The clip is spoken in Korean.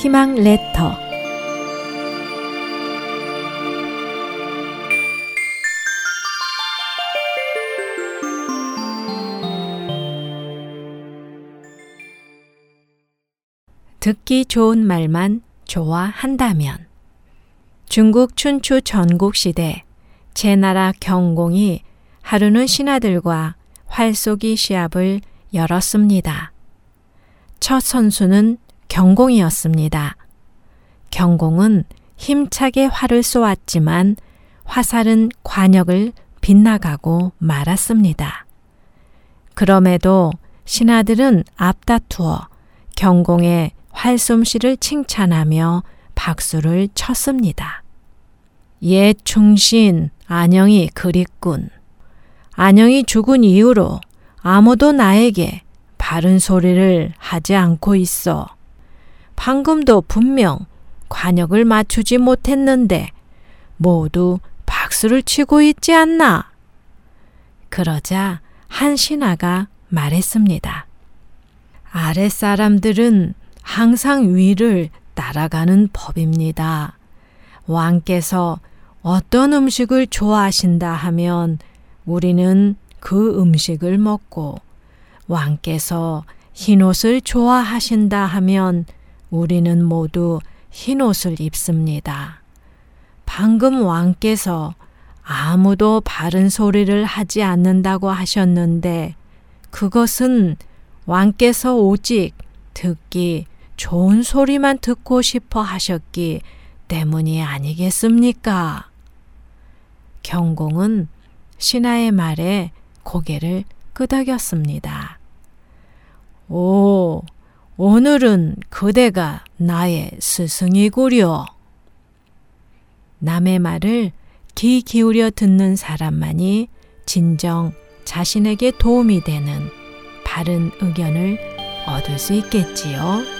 희망 레터 듣기 좋은 말만 좋아한다면 중국 춘추 전국 시대 제나라 경공이 하루는 신하들과 활쏘기 시합을 열었습니다. 첫 선수는 경공이었습니다. 경공은 힘차게 활을 쏘았지만 화살은 관역을 빗나가고 말았습니다. 그럼에도 신하들은 앞다투어 경공의 활솜씨를 칭찬하며 박수를 쳤습니다. 옛 충신 안영이 그립군. 안영이 죽은 이후로 아무도 나에게 바른 소리를 하지 않고 있어. 방금도 분명 관역을 맞추지 못했는데 모두 박수를 치고 있지 않나? 그러자 한 신하가 말했습니다. 아랫사람들은 항상 위를 따라가는 법입니다. 왕께서 어떤 음식을 좋아하신다 하면 우리는 그 음식을 먹고 왕께서 흰옷을 좋아하신다 하면 우리는 모두 흰 옷을 입습니다. 방금 왕께서 아무도 바른 소리를 하지 않는다고 하셨는데 그것은 왕께서 오직 듣기 좋은 소리만 듣고 싶어 하셨기 때문이 아니겠습니까? 경공은 신하의 말에 고개를 끄덕였습니다. 오, 오늘은 그대가 나의 스승이구려. 남의 말을 귀 기울여 듣는 사람만이 진정 자신에게 도움이 되는 바른 의견을 얻을 수 있겠지요.